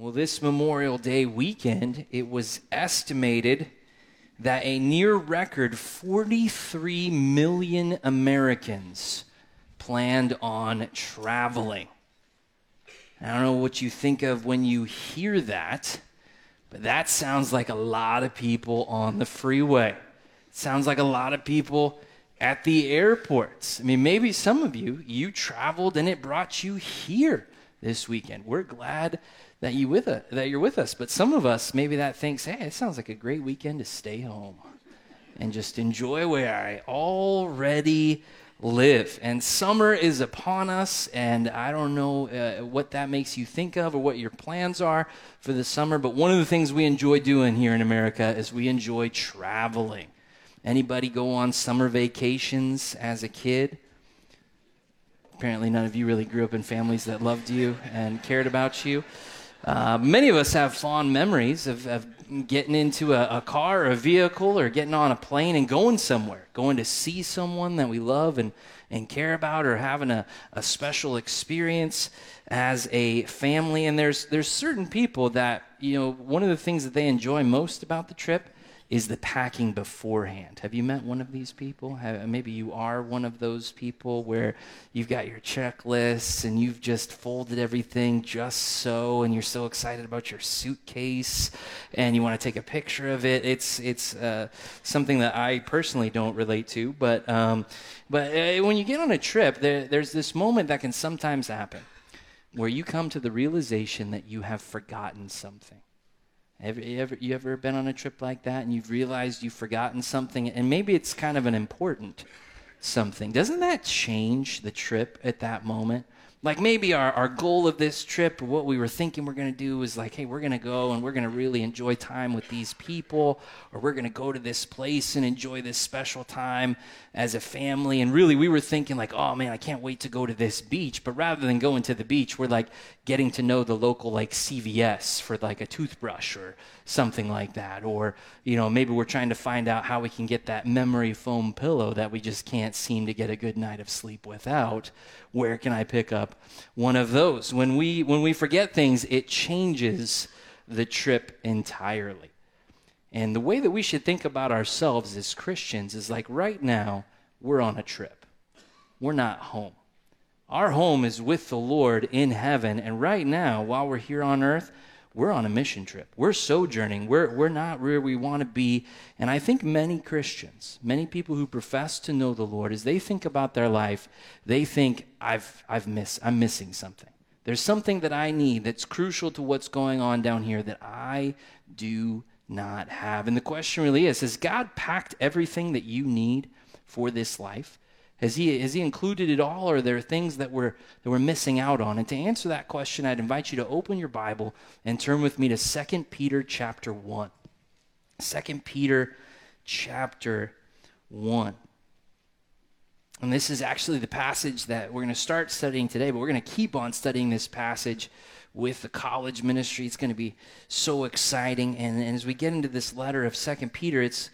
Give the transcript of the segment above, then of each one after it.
Well, this Memorial Day weekend, it was estimated that a near record 43 million Americans planned on traveling. I don't know what you think of when you hear that, but that sounds like a lot of people on the freeway. It sounds like a lot of people at the airports. I mean, maybe some of you, you traveled and it brought you here this weekend. We're glad that you with us, that you're with us. But some of us, maybe that thinks, hey, it sounds like a great weekend to stay home and just enjoy where I already live. And summer is upon us, and I don't know uh, what that makes you think of or what your plans are for the summer. But one of the things we enjoy doing here in America is we enjoy traveling. Anybody go on summer vacations as a kid? Apparently, none of you really grew up in families that loved you and cared about you. Uh, many of us have fond memories of, of getting into a, a, car or a vehicle or getting on a plane and going somewhere, going to see someone that we love and, and care about, or having a, a special experience as a family. And there's, there's certain people that, you know, one of the things that they enjoy most about the trip is the packing beforehand. Have you met one of these people? Have, maybe you are one of those people where you've got your checklists and you've just folded everything just so, and you're so excited about your suitcase and you want to take a picture of it. It's it's uh, something that I personally don't relate to, but um, but uh, when you get on a trip, there, there's this moment that can sometimes happen where you come to the realization that you have forgotten something You, ever, you ever been on a trip like that and you've realized you've forgotten something and maybe it's kind of an important something? Doesn't that change the trip at that moment? Like maybe our, our goal of this trip what we were thinking we're going to do is like hey we're going to go and we're going to really enjoy time with these people or we're going to go to this place and enjoy this special time as a family. And really we were thinking like oh man i can't wait to go to this beach. But rather than going to the beach we're like getting to know the local like cvs for like a toothbrush or something like that. Or you know maybe we're trying to find out how we can get that memory foam pillow that we just can't seem to get a good night of sleep without. Where can I pick up one of those? When we when we forget things, it changes the trip entirely. And the way that we should think about ourselves as Christians is like right now, we're on a trip. We're not home. Our home is with the Lord in heaven. And right now, while we're here on earth, we're on a mission trip. We're sojourning. We're, we're not where we want to be. And I think many Christians, many people who profess to know the Lord, as they think about their life, they think, I've, I've missed, I'm missing something. There's something that I need that's crucial to what's going on down here that I do not have. And the question really is Has God packed everything that you need for this life? Has he, has he included it all, or are there things that we're, that we're missing out on? And to answer that question, I'd invite you to open your Bible and turn with me to 2 Peter chapter 1. 2 Peter chapter 1. And this is actually the passage that we're going to start studying today, but we're going to keep on studying this passage with the college ministry. It's going to be so exciting. And, and as we get into this letter of Second Peter, it's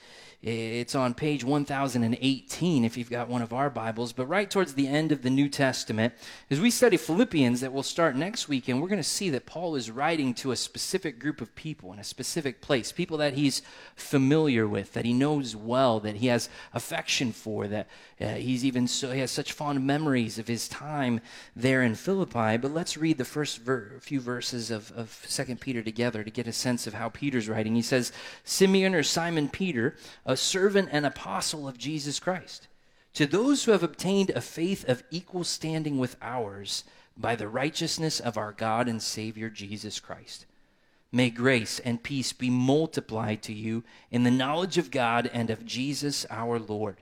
it's on page 1018 if you've got one of our Bibles, but right towards the end of the New Testament, as we study Philippians that we'll start next week, and we're going to see that Paul is writing to a specific group of people in a specific place, people that he's familiar with, that he knows well, that he has affection for, that uh, he's even so he has such fond memories of his time there in Philippi. But let's read the first ver- few verses of, of 2 Peter together to get a sense of how Peter's writing. He says, Simeon or Simon Peter, a servant and apostle of Jesus Christ, to those who have obtained a faith of equal standing with ours by the righteousness of our God and Savior Jesus Christ. May grace and peace be multiplied to you in the knowledge of God and of Jesus our Lord.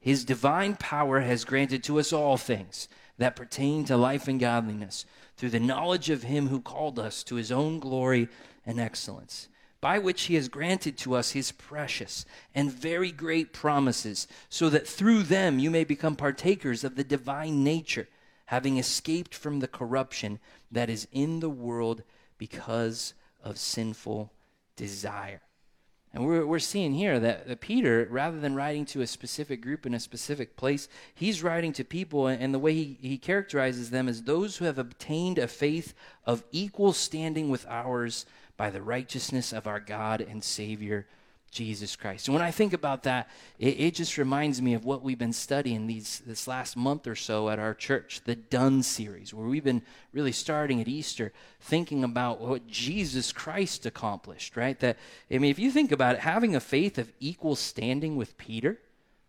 His divine power has granted to us all things that pertain to life and godliness through the knowledge of him who called us to his own glory and excellence, by which he has granted to us his precious and very great promises, so that through them you may become partakers of the divine nature, having escaped from the corruption that is in the world because of sinful desire. And we're, we're seeing here that, that Peter, rather than writing to a specific group in a specific place, he's writing to people, and the way he, he characterizes them is those who have obtained a faith of equal standing with ours by the righteousness of our God and Savior, Jesus Christ. And when I think about that, it, it, just reminds me of what we've been studying these this last month or so at our church, the Done series, where we've been really starting at Easter, thinking about what Jesus Christ accomplished, right? That I mean, if you think about it, having a faith of equal standing with Peter,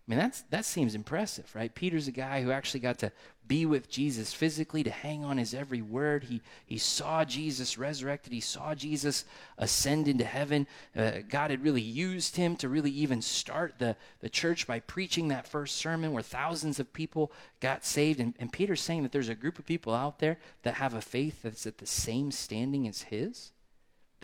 I mean, that's that seems impressive, right? Peter's a guy who actually got to be with Jesus physically, to hang on his every word. He, he saw Jesus resurrected, he saw Jesus ascend into heaven. Uh, God had really used him to really even start the, the church by preaching that first sermon where thousands of people got saved. And, and Peter's saying that there's a group of people out there that have a faith that's at the same standing as his.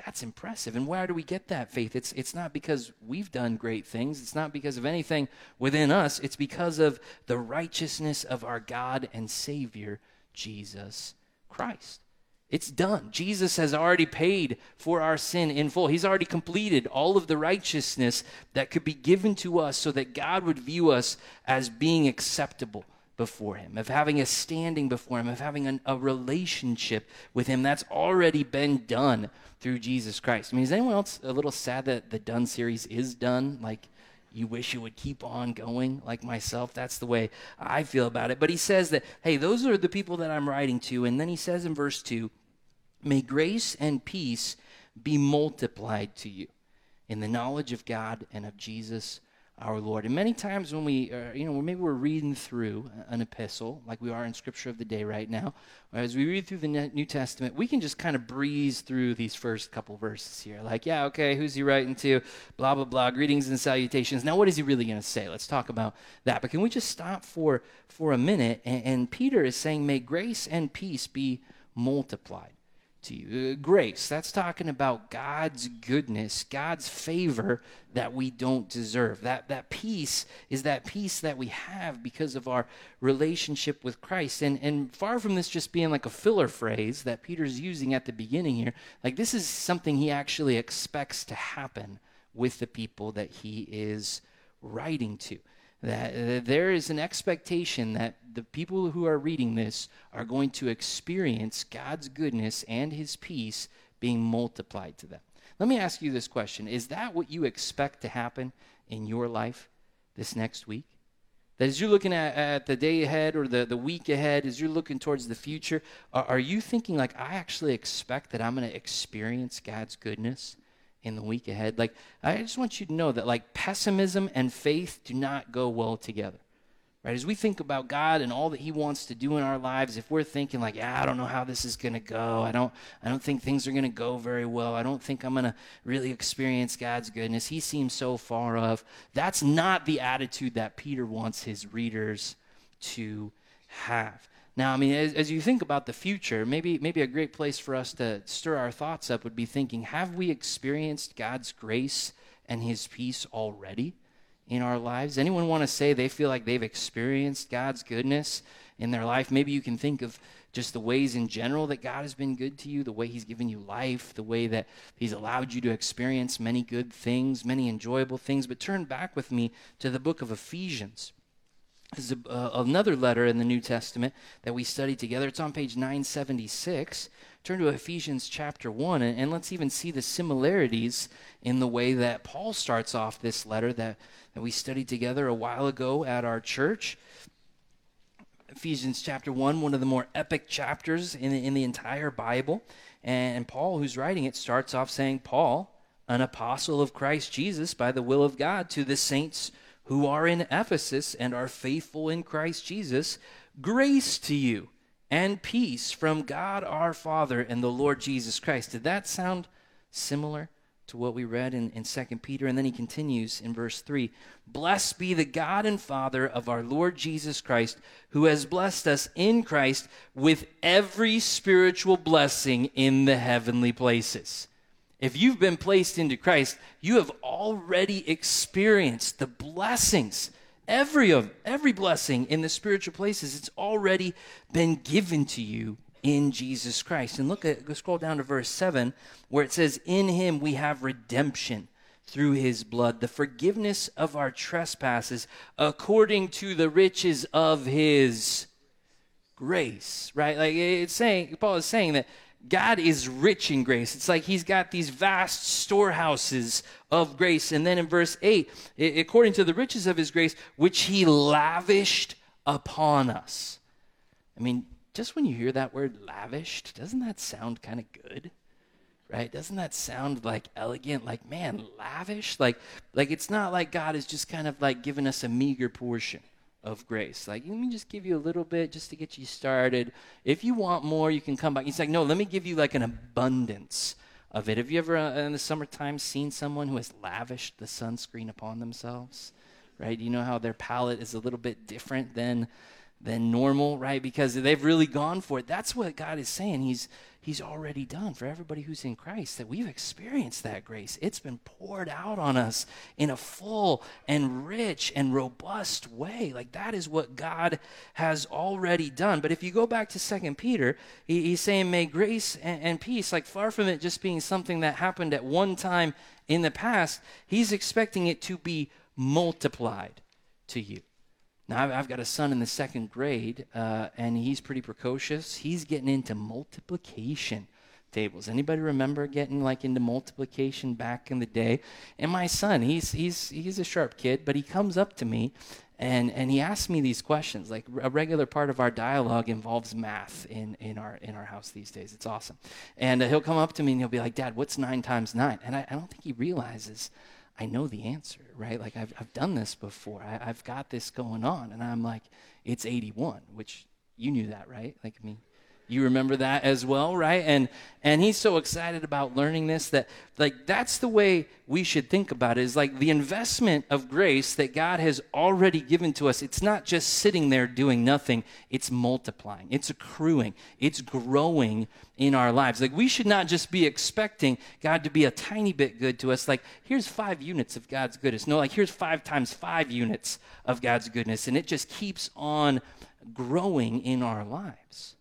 That's impressive. And where do we get that faith? It's, it's not because we've done great things. It's not because of anything within us. It's because of the righteousness of our God and Savior, Jesus Christ. It's done. Jesus has already paid for our sin in full. He's already completed all of the righteousness that could be given to us so that God would view us as being acceptable before Him, of having a standing before Him, of having an, a relationship with Him. That's already been done through Jesus Christ. I mean, is anyone else a little sad that the Done series is done? Like, you wish it would keep on going, like myself. That's the way I feel about it. But he says that, hey, those are the people that I'm writing to. And then he says in verse 2 May grace and peace be multiplied to you in the knowledge of God and of Jesus our Lord. And many times when we, uh, you know, maybe we're reading through an epistle, like we are in Scripture of the day right now, as we read through the New Testament, we can just kind of breeze through these first couple verses here. Like, yeah, okay, who's he writing to? Blah, blah, blah, greetings and salutations. Now, what is he really going to say? Let's talk about that. But can we just stop for, for a minute? And, and Peter is saying, may grace and peace be multiplied to you. Uh, grace, that's talking about God's goodness, God's favor that we don't deserve. That, that peace is that peace that we have because of our relationship with Christ. And, and far from this just being like a filler phrase that Peter's using at the beginning here, like this is something he actually expects to happen with the people that he is writing to that uh, there is an expectation that the people who are reading this are going to experience God's goodness and his peace being multiplied to them. Let me ask you this question Is that what you expect to happen in your life this next week? That as you're looking at, at the day ahead or the, the week ahead, as you're looking towards the future, are, are you thinking, like, I actually expect that I'm going to experience God's goodness? In the week ahead. Like, I just want you to know that, like, pessimism and faith do not go well together. Right? As we think about God and all that He wants to do in our lives, if we're thinking like, yeah, I don't know how this is going to go. I don't, I don't think things are going to go very well. I don't think I'm going to really experience God's goodness. He seems so far off. That's not the attitude that Peter wants his readers to have. Now, I mean, as, as, you think about the future, maybe, maybe a great place for us to stir our thoughts up would be thinking have we experienced God's grace and His peace already in our lives? Anyone want to say they feel like they've experienced God's goodness in their life? Maybe you can think of just the ways in general that God has been good to you, the way He's given you life, the way that He's allowed you to experience many good things, many enjoyable things. But turn back with me to the book of Ephesians is a, uh, another letter in the New Testament that we studied together. It's on page 976. Turn to Ephesians chapter 1, and, and, let's even see the similarities in the way that Paul starts off this letter that, that we studied together a while ago at our church. Ephesians chapter 1, one of the more epic chapters in the, in the entire Bible. And, and Paul, who's writing it, starts off saying, Paul, an apostle of Christ Jesus by the will of God, to the saints who are in Ephesus and are faithful in Christ Jesus, grace to you and peace from God our Father and the Lord Jesus Christ. Did that sound similar to what we read in, in 2 Peter? And then he continues in verse 3 Blessed be the God and Father of our Lord Jesus Christ, who has blessed us in Christ with every spiritual blessing in the heavenly places if you've been placed into Christ, you have already experienced the blessings. Every of every blessing in the spiritual places, it's already been given to you in Jesus Christ. And look at scroll down to verse 7 where it says in him we have redemption through his blood the forgiveness of our trespasses according to the riches of his grace right like it's saying paul is saying that god is rich in grace. It's like he's got these vast storehouses of grace. And then in verse 8 according to the riches of his grace which he lavished upon us. I mean just when you hear that word lavished doesn't that sound kind of good? Right? Doesn't that sound like elegant? Like man lavish? Like like it's not like god is just kind of like giving us a meager portion of grace. Like let me just give you a little bit just to get you started. If you want more you can come back. He's like no let me give you like an abundance of it. Have you ever uh, in the summertime seen someone who has lavished the sunscreen upon themselves? Right? You know how their palette is a little bit different than than normal, right? Because they've really gone for it. That's what God is saying. He's He's already done for everybody who's in Christ that we've experienced that grace. It's been poured out on us in a full and rich and robust way. Like that is what God has already done. But if you go back to Second Peter, he, he's saying, "May grace and, and peace." Like far from it just being something that happened at one time in the past, he's expecting it to be multiplied to you. Now, I've got a son in the second grade, uh, and he's pretty precocious. He's getting into multiplication tables. Anybody remember getting like into multiplication back in the day? And my son, he's he's he's a sharp kid, but he comes up to me and and he asks me these questions. Like a regular part of our dialogue involves math in in our in our house these days. It's awesome. And uh, he'll come up to me and he'll be like, "Dad, what's nine times nine? And I, I don't think he realizes I know the answer, right? Like I've, I've done this before. I, have got this going on. And I'm like, it's 81, which you knew that, right? Like, I mean, you remember that as well right? And and he's so excited about learning this that like that's the way we should think about it is like the investment of grace that god has already given to us it's not just sitting there doing nothing it's multiplying it's accruing it's growing in our lives. Like we should not just be expecting god to be a tiny bit good to us like here's five units of god's goodness. No like here's five times five units of god's goodness and it just keeps on growing in our lives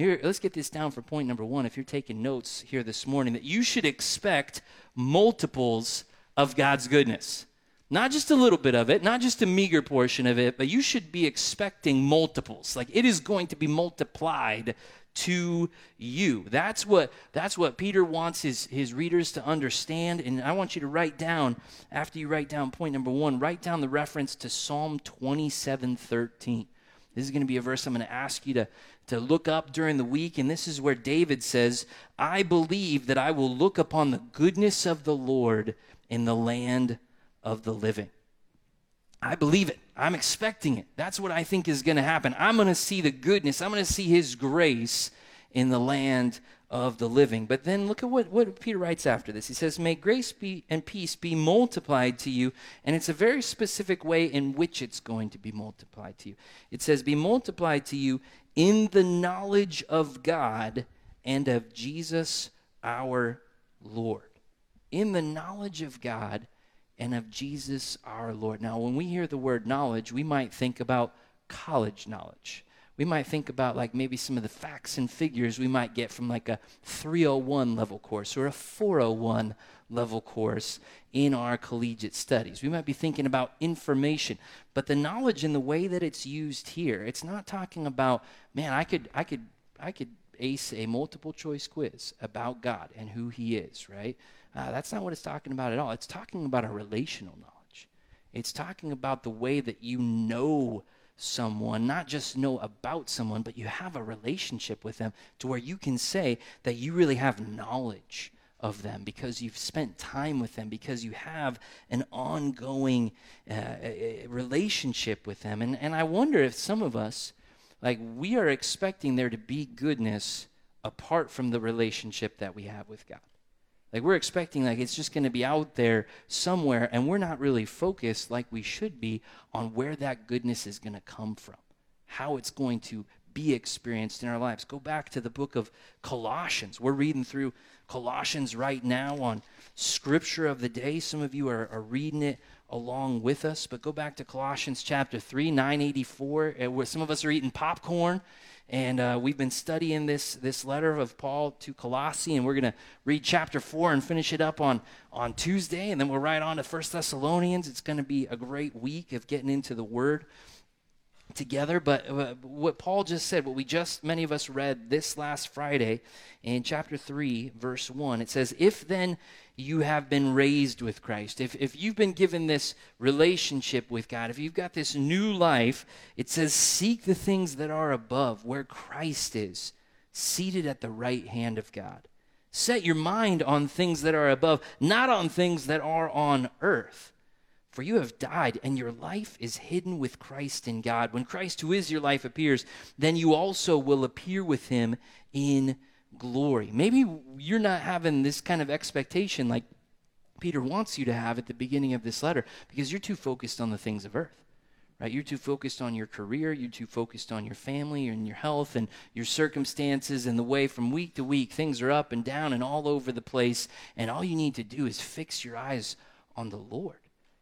here, let's get this down for point number one. If you're taking notes here this morning, that you should expect multiples of God's goodness. Not just a little bit of it, not just a meager portion of it, but you should be expecting multiples. Like it is going to be multiplied to you. That's what that's what Peter wants his, his readers to understand. And I want you to write down, after you write down point number one, write down the reference to Psalm 27 13. This is going to be a verse I'm going to ask you to, to look up during the week. And this is where David says, I believe that I will look upon the goodness of the Lord in the land of the living. I believe it. I'm expecting it. That's what I think is going to happen. I'm going to see the goodness, I'm going to see his grace in the land of the living. But then look at what, what Peter writes after this. He says, May grace be and peace be multiplied to you. And it's a very specific way in which it's going to be multiplied to you. It says, Be multiplied to you in the knowledge of God and of Jesus our Lord. In the knowledge of God and of Jesus our Lord. Now, when we hear the word knowledge, we might think about college knowledge we might think about like maybe some of the facts and figures we might get from like a 301 level course or a 401 level course in our collegiate studies. We might be thinking about information, but the knowledge in the way that it's used here, it's not talking about, man, I could I could I could ace a multiple choice quiz about God and who he is, right? Uh, that's not what it's talking about at all. It's talking about a relational knowledge. It's talking about the way that you know someone, not just know about someone, but you have a relationship with them to where you can say that you really have knowledge of them because you've spent time with them, because you have an ongoing uh, relationship with them. And, and I wonder if some of us, like, we are expecting there to be goodness apart from the relationship that we have with God. Like we're expecting like it's just going to be out there somewhere and we're not really focused like we should be on where that goodness is going to come from. How it's going to be experienced in our lives. Go back to the book of Colossians. We're reading through Colossians right now on scripture of the day. Some of you are, are reading it along with us, but go back to Colossians chapter 3, 984, uh, where some of us are eating popcorn And uh, we've been studying this, this letter of Paul to Colossae, and we're going to read chapter 4 and finish it up on, on Tuesday. And then we'll right on to First Thessalonians. It's going to be a great week of getting into the Word together. But uh, what Paul just said, what we just, many of us read this last Friday in chapter 3, verse 1, it says, If then you have been raised with Christ, if, if you've been given this relationship with God, if you've got this new life, it says, Seek the things that are above, where Christ is, seated at the right hand of God. Set your mind on things that are above, not on things that are on earth. For you have died, and your life is hidden with Christ in God. When Christ, who is your life, appears, then you also will appear with him in glory. Maybe you're not having this kind of expectation like Peter wants you to have at the beginning of this letter because you're too focused on the things of earth. Right? You're too focused on your career, you're too focused on your family and your health and your circumstances and the way from week to week things are up and down and all over the place and all you need to do is fix your eyes on the Lord.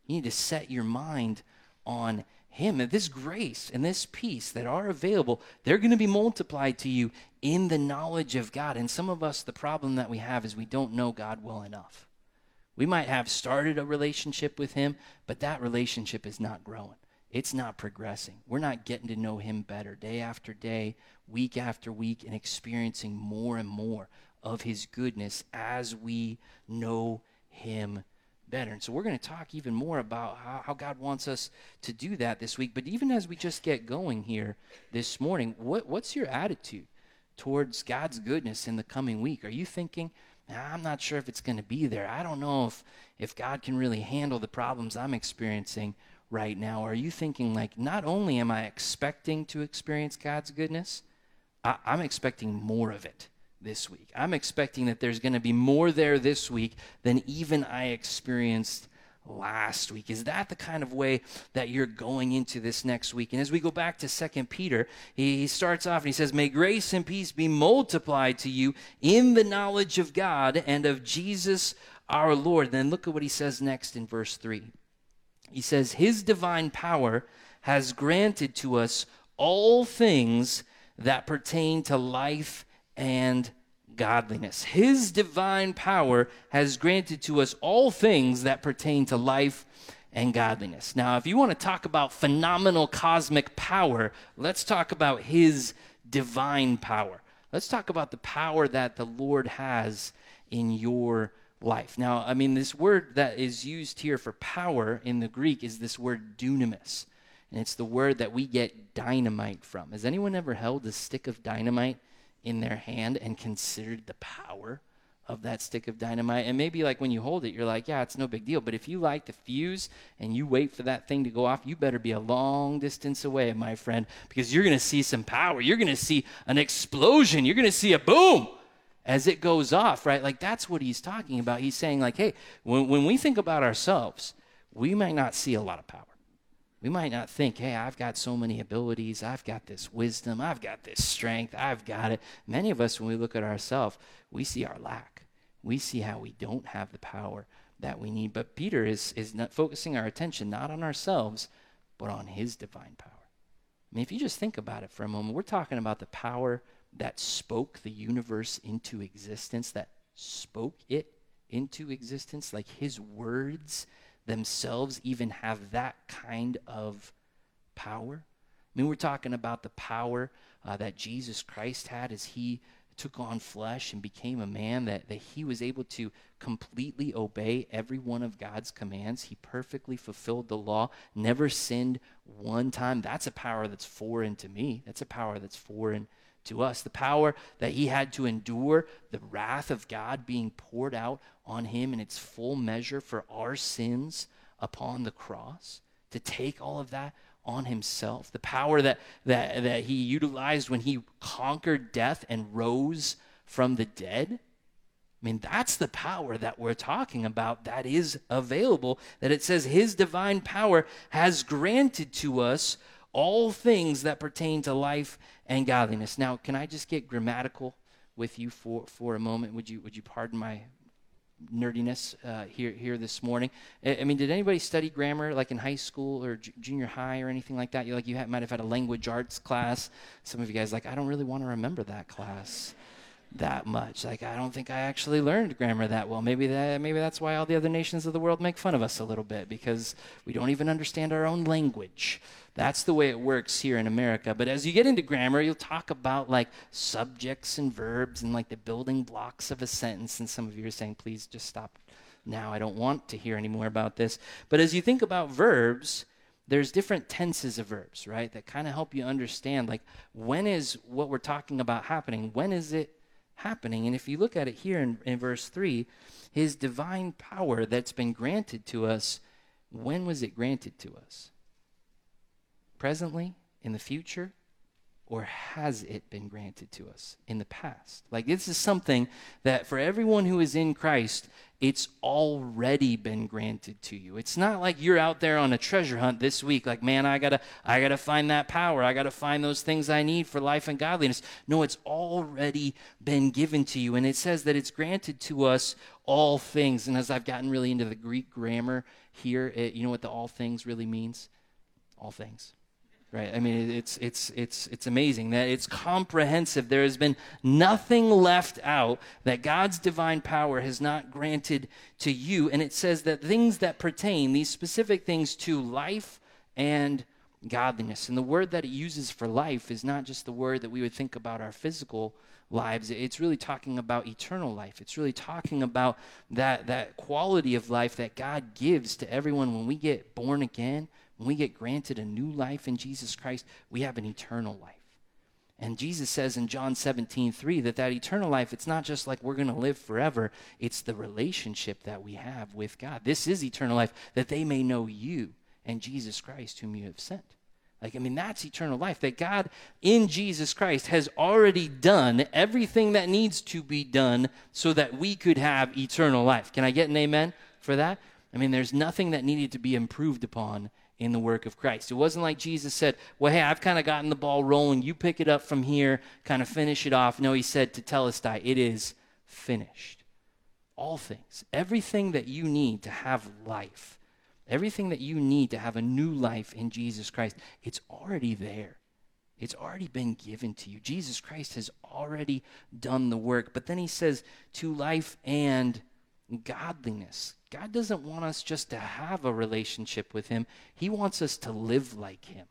You need to set your mind on him and this grace and this peace that are available, they're going to be multiplied to you in the knowledge of God. And some of us, the problem that we have is we don't know God well enough. We might have started a relationship with Him, but that relationship is not growing. It's not progressing. We're not getting to know Him better day after day, week after week, and experiencing more and more of His goodness as we know Him better. And so we're going to talk even more about how, how, God wants us to do that this week. But even as we just get going here this morning, what, what's your attitude towards God's goodness in the coming week? Are you thinking, I'm not sure if it's going to be there. I don't know if, if God can really handle the problems I'm experiencing right now. Or are you thinking, like, not only am I expecting to experience God's goodness, I, I'm expecting more of it this week. I'm expecting that there's going to be more there this week than even I experienced last week. Is that the kind of way that you're going into this next week? And as we go back to Second Peter, he, he starts off and he says, May grace and peace be multiplied to you in the knowledge of God and of Jesus our Lord. And Then look at what he says next in verse 3. He says, His divine power has granted to us all things that pertain to life and godliness. His divine power has granted to us all things that pertain to life and godliness. Now, if you want to talk about phenomenal cosmic power, let's talk about his divine power. Let's talk about the power that the Lord has in your life. Now, I mean, this word that is used here for power in the Greek is this word dunamis. And it's the word that we get dynamite from. Has anyone ever held a stick of dynamite in their hand and considered the power of that stick of dynamite. And maybe like when you hold it, you're like, yeah, it's no big deal. But if you light the fuse and you wait for that thing to go off, you better be a long distance away, my friend, because you're going to see some power. You're going to see an explosion. You're going to see a boom as it goes off, right? Like that's what he's talking about. He's saying, like, hey, when, when we think about ourselves, we might not see a lot of power. We might not think, hey, I've got so many abilities, I've got this wisdom, I've got this strength, I've got it. Many of us, when we look at ourselves, we see our lack. We see how we don't have the power that we need. But Peter is, is not focusing our attention not on ourselves, but on his divine power. I mean, if you just think about it for a moment, we're talking about the power that spoke the universe into existence, that spoke it into existence, like his words themselves even have that kind of power? I mean, we're talking about the power uh, that Jesus Christ had as he took on flesh and became a man, that, that he was able to completely obey every one of God's commands. He perfectly fulfilled the law, never sinned one time. That's a power that's foreign to me. That's a power that's foreign to us. The power that he had to endure the wrath of God being poured out on him in its full measure for our sins upon the cross, to take all of that on himself. The power that, that, that he utilized when he conquered death and rose from the dead. I mean, that's the power that we're talking about that is available. That it says his divine power has granted to us all things that pertain to life and godliness. Now, can I just get grammatical with you for, for a moment? Would you, would you pardon my nerdiness uh, here here this morning. I, I, mean, did anybody study grammar like in high school or j- junior high or anything like that? You like you might have had a language arts class. Some of you guys like I don't really want to remember that class that much. Like I don't think I actually learned grammar that well. Maybe that maybe that's why all the other nations of the world make fun of us a little bit because we don't even understand our own language. That's the way it works here in America. But as you get into grammar, you'll talk about like subjects and verbs and like the building blocks of a sentence. And some of you are saying, please just stop now. I don't want to hear any more about this. But as you think about verbs, there's different tenses of verbs, right? That kind of help you understand like when is what we're talking about happening? When is it happening? And if you look at it here in, in verse 3, his divine power that's been granted to us, when was it granted to us? Presently, in the future, or has it been granted to us in the past? Like, this is something that for everyone who is in Christ, it's already been granted to you. It's not like you're out there on a treasure hunt this week, like, man, I gotta, I gotta find that power. I gotta find those things I need for life and godliness. No, it's already been given to you. And it says that it's granted to us all things. And as I've gotten really into the Greek grammar here, it, you know what the all things really means? All things right? I mean it's it's it's it's amazing that it's comprehensive. There has been nothing left out that god's divine power has not granted to you. And it says that things that pertain these specific things to life and godliness. And the word that it uses for life is not just the word that we would think about our physical lives. It's really talking about eternal life. It's really talking about that that quality of life that god gives to everyone. When we get born again when we get granted a new life in Jesus Christ, we have an eternal life. And Jesus says in John 17, 3, that that eternal life, it's not just like we're going to live forever, it's the relationship that we have with God. This is eternal life, that they may know you and Jesus Christ, whom you have sent. Like, I mean, that's eternal life. That God in Jesus Christ has already done everything that needs to be done so that we could have eternal life. Can I get an amen for that? I mean, there's nothing that needed to be improved upon in the work of Christ. It wasn't like Jesus said, Well, hey, I've kind of gotten the ball rolling. You pick it up from here, kind of finish it off. No, he said Tetelestai, It is finished. All things, everything that you need to have life, everything that you need to have a new life in Jesus Christ, it's already there. It's already been given to you. Jesus Christ has already done the work. But then he says, to life and godliness. God doesn't want us just to have a relationship with Him, He wants us to live like Him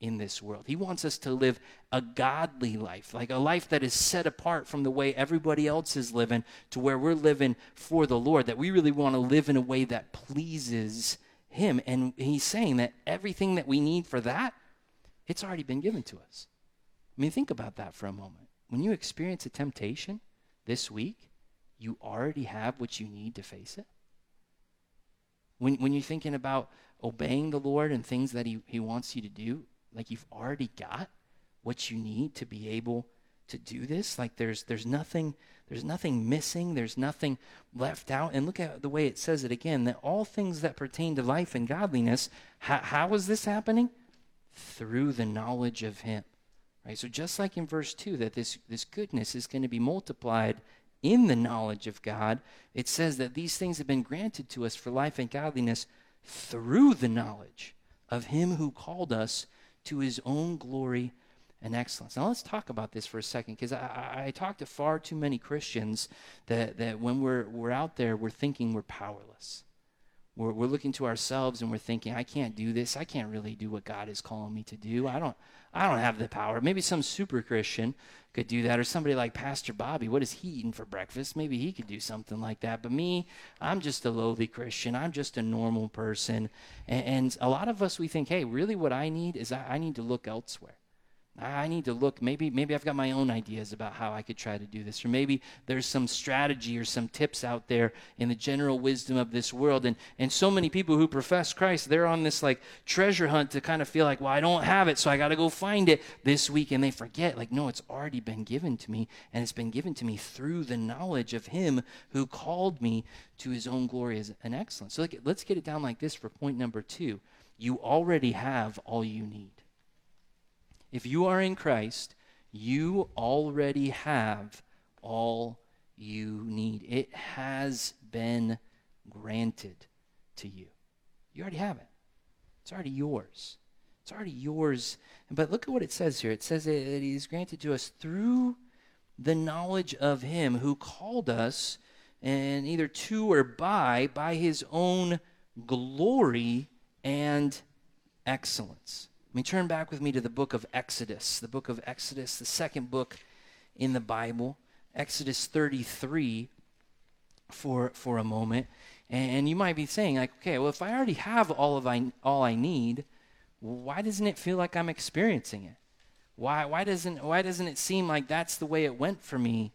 in this world. He wants us to live a godly life, like a life that is set apart from the way everybody else is living to where we're living for the Lord, that we really want to live in a way that pleases Him. And He's saying that everything that we need for that, it's already been given to us. I mean, think about that for a moment. When you experience a temptation this week, you already have what you need to face it. When, when you're thinking about obeying the Lord and things that he, he wants you to do, like you've already got what you need to be able to do this. Like there's there's nothing there's nothing missing, there's nothing left out. And look at the way it says it again, that all things that pertain to life and godliness, how, how is this happening? Through the knowledge of him. Right? So just like in verse 2, that this, this goodness is going to be multiplied in the knowledge of God, it says that these things have been granted to us for life and godliness through the knowledge of Him who called us to His own glory and excellence. Now let's talk about this for a second, because I, I, talk to far too many Christians that, that when we're, we're out there, we're thinking we're powerless. We're, we're looking to ourselves and we're thinking, I can't do this. I can't really do what God is calling me to do. I don't, I don't have the power. Maybe some super Christian could do that, or somebody like Pastor Bobby. What is he eating for breakfast? Maybe he could do something like that. But me, I'm just a lowly Christian. I'm just a normal person. And, and a lot of us, we think, hey, really what I need is I, I need to look elsewhere. I need to look. Maybe, maybe I've got my own ideas about how I could try to do this. Or maybe there's some strategy or some tips out there in the general wisdom of this world. And, and so many people who profess Christ, they're on this like treasure hunt to kind of feel like, well, I don't have it, so I got to go find it this week. And they forget, like, no, it's already been given to me. And it's been given to me through the knowledge of Him who called me to His own glory and excellence. So like, let's get it down like this for point number two. You already have all you need. If you are in Christ, you already have all you need. It has been granted to you. You already have it, it's already yours. It's already yours. But look at what it says here. It says that it is granted to us through the knowledge of him who called us and either to or by by his own glory and excellence. I mean, turn back with me to the book of Exodus, the book of Exodus, the second book in the Bible, Exodus 33 for for a moment. And you might be saying like, okay, well if I already have all of I all I need, why doesn't it feel like I'm experiencing it? Why, why, doesn't, why doesn't it seem like that's the way it went for me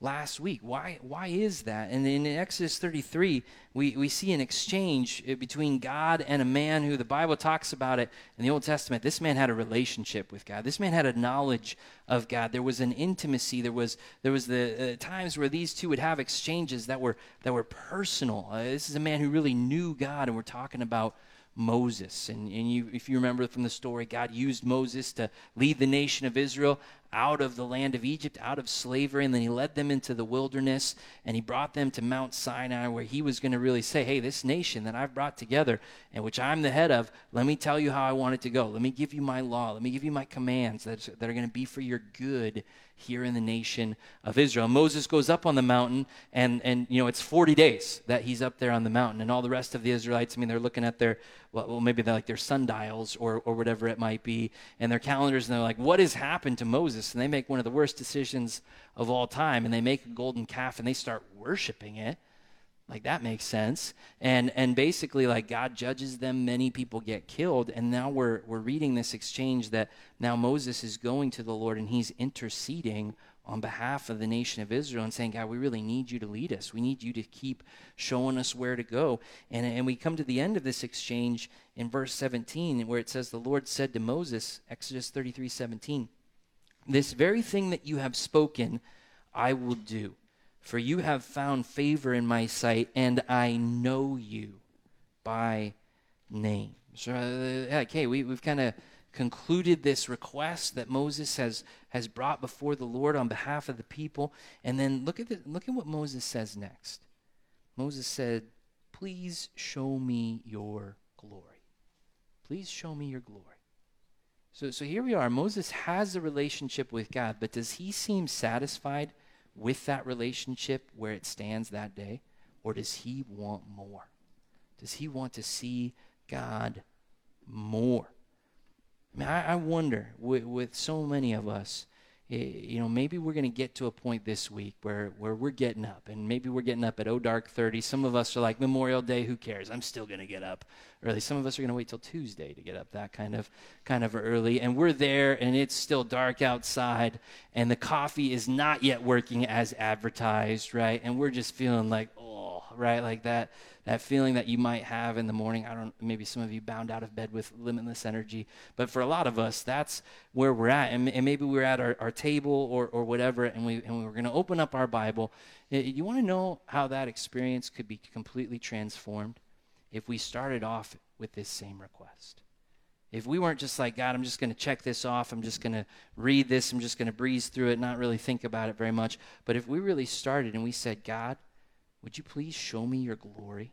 last week? Why, why is that? And in Exodus 33, we, we see an exchange uh, between God and a man who the Bible talks about it in the Old Testament. This man had a relationship with God. This man had a knowledge of God. There was an intimacy. There was, there was the uh, times where these two would have exchanges that were, that were personal. Uh, this is a man who really knew God, and we're talking about Moses. And, and you, if you remember from the story, God used Moses to lead the nation of Israel out of the land of Egypt, out of slavery, and then he led them into the wilderness and he brought them to Mount Sinai where he was going to really say, Hey, this nation that I've brought together and which I'm the head of, let me tell you how I want it to go. Let me give you my law. Let me give you my commands that, that are going to be for your good here in the nation of Israel. Moses goes up on the mountain, and, and you know, it's 40 days that he's up there on the mountain. And all the rest of the Israelites, I mean, they're looking at their, well, maybe they're like their sundials or, or whatever it might be, and their calendars, and they're like, what has happened to Moses? And they make one of the worst decisions of all time, and they make a golden calf and they start worshiping it like that makes sense. And and basically like god judges them. Many people get killed. And now we're we're reading this exchange that now moses is going to the lord and he's interceding on behalf of the nation of israel and saying god we really need you to lead us. We need you to keep showing us where to go. And and we come to the end of this exchange in verse 17 where it says the lord said to moses exodus 33 17 this very thing that you have spoken i will do for you have found favor in my sight, and I know you by name. So, uh, okay, we, we've kind of concluded this request that Moses has, has brought before the Lord on behalf of the people. And then look at, the, look at what Moses says next. Moses said, Please show me your glory. Please show me your glory. So, so here we are. Moses has a relationship with God, but does he seem satisfied with that relationship where it stands that day? Or does he want more? Does he want to see God more? I, mean, I, I wonder with, with so many of us, Eh, you know, maybe we're going to get to a point this week where, where we're getting up, and maybe we're getting up at oh dark 30. Some of us are like Memorial Day, who cares? I'm still going to get up early. Some of us are going to wait till Tuesday to get up that kind of kind of early, and we're there, and it's still dark outside, and the coffee is not yet working as advertised, right? And we're just feeling like, oh, right, like that that feeling that you might have in the morning. I don't maybe some of you bound out of bed with limitless energy, but for a lot of us, that's where we're at. And, and maybe we're at our, our table or, or whatever, and, we, and we're going to open up our Bible. You want to know how that experience could be completely transformed if we started off with this same request. If we weren't just like, God, I'm just going to check this off, I'm just going to read this, I'm just going to breeze through it, not really think about it very much. But if we really started and we said, God, would you please show me your glory?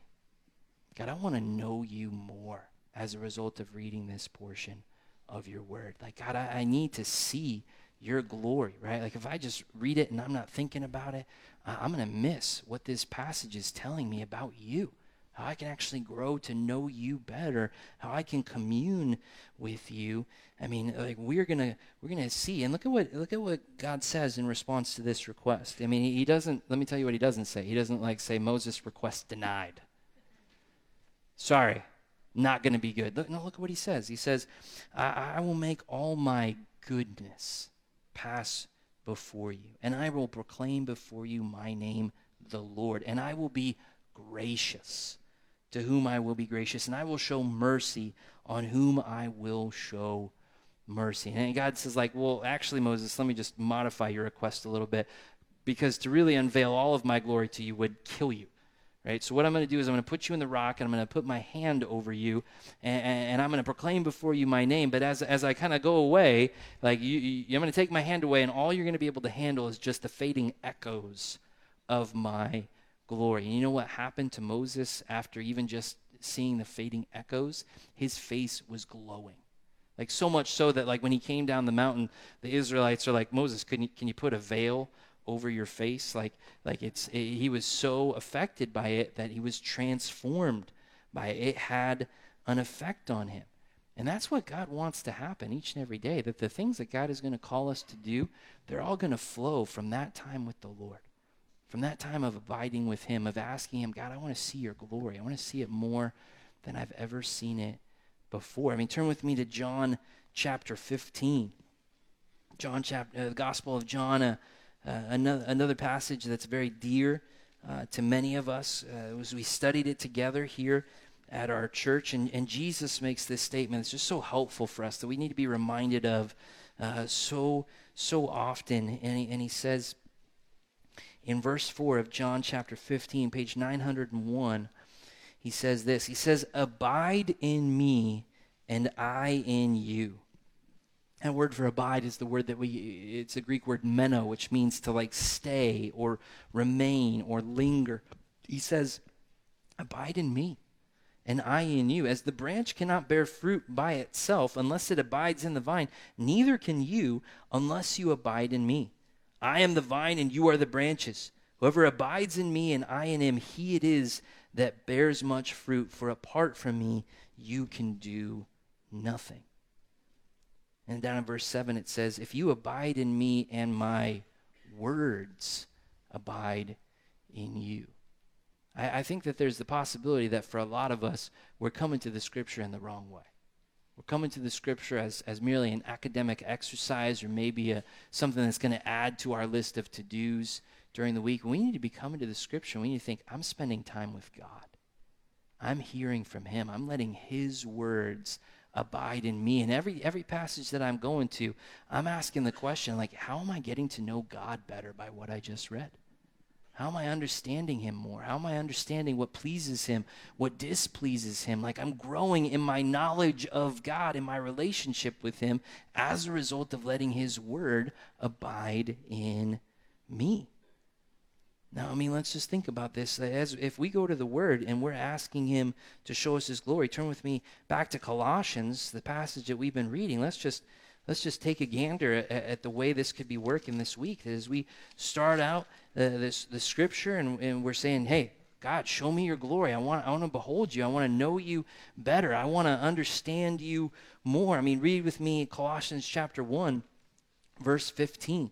God, I want to know you more as a result of reading this portion of your word. Like, God, I, I, need to see your glory, right? Like, if I just read it and I'm not thinking about it, I'm going to miss what this passage is telling me about you. How I can actually grow to know you better, how I can commune with you. I mean, like we're gonna we're gonna see, and look at what look at what God says in response to this request. I mean, he doesn't. Let me tell you what he doesn't say. He doesn't like say Moses' request denied. Sorry, not going to be good. Look, no, look at what he says. He says, I, I will make all my goodness pass before you, and I will proclaim before you my name, the Lord, and I will be gracious to whom I will be gracious, and I will show mercy on whom I will show mercy. And God says, like, well, actually, Moses, let me just modify your request a little bit, because to really unveil all of my glory to you would kill you right? So what I'm going to do is I'm going to put you in the rock and I'm going to put my hand over you and, and I'm going to proclaim before you my name. But as, as I kind of go away, like you, you, I'm going to take my hand away and all you're going to be able to handle is just the fading echoes of my glory. And you know what happened to Moses after even just seeing the fading echoes? His face was glowing. Like so much so that like when he came down the mountain, the Israelites are like, Moses, can you can you put a veil over your face? Like like it's it, he was so affected by it that he was transformed by it. It had an effect on him. And that's what God wants to happen each and every day. That the things that God is going to call us to do, they're all going to flow from that time with the Lord. From that time of abiding with Him, of asking Him, God, I want to see your glory. I want to see it more than I've ever seen it before. I mean, turn with me to John chapter 15. John chapter, uh, the Gospel of John, uh, uh, another, another passage that's very dear uh, to many of us uh, as we studied it together here at our church. And, and Jesus makes this statement. It's just so helpful for us that we need to be reminded of uh, so, so often. And he, and he says in verse 4 of John chapter 15, page 901, he says this He says, Abide in me, and I in you. That word for abide is the word that we, it's a Greek word meno, which means to like stay or remain or linger. He says, Abide in me, and I in you. As the branch cannot bear fruit by itself unless it abides in the vine, neither can you unless you abide in me. I am the vine, and you are the branches. Whoever abides in me and I in him, he it is that bears much fruit, for apart from me, you can do nothing. And down in verse 7, it says, If you abide in me and my words abide in you. I, I, think that there's the possibility that for a lot of us, we're coming to the scripture in the wrong way. We're coming to the scripture as, as merely an academic exercise or maybe a, something that's going to add to our list of to dos during the week, we need to be coming to the scripture. We need to think, I'm spending time with God. I'm hearing from him. I'm letting his words abide in me. And every every passage that I'm going to, I'm asking the question like, how am I getting to know God better by what I just read? How am I understanding him more? How am I understanding what pleases him, what displeases him? Like I'm growing in my knowledge of God, in my relationship with him, as a result of letting his word abide in me. Now, I mean, let's just think about this. As if we go to the Word and we're asking Him to show us His glory, turn with me back to Colossians, the passage that we've been reading. Let's just let's just take a gander at, at the way this could be working this week. As we start out uh, this the Scripture and, and we're saying, "Hey, God, show me Your glory. I want I want to behold You. I want to know You better. I want to understand You more." I mean, read with me Colossians chapter one, verse fifteen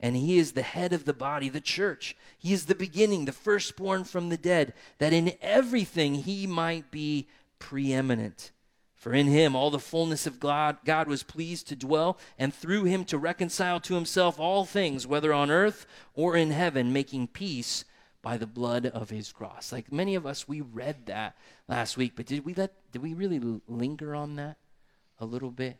and he is the head of the body, the church. He is the beginning, the firstborn from the dead, that in everything he might be preeminent. For in him all the fullness of God, God was pleased to dwell, and through him to reconcile to himself all things, whether on earth or in heaven, making peace by the blood of his cross. Like many of us, we read that last week, but did we let did we really linger on that a little bit?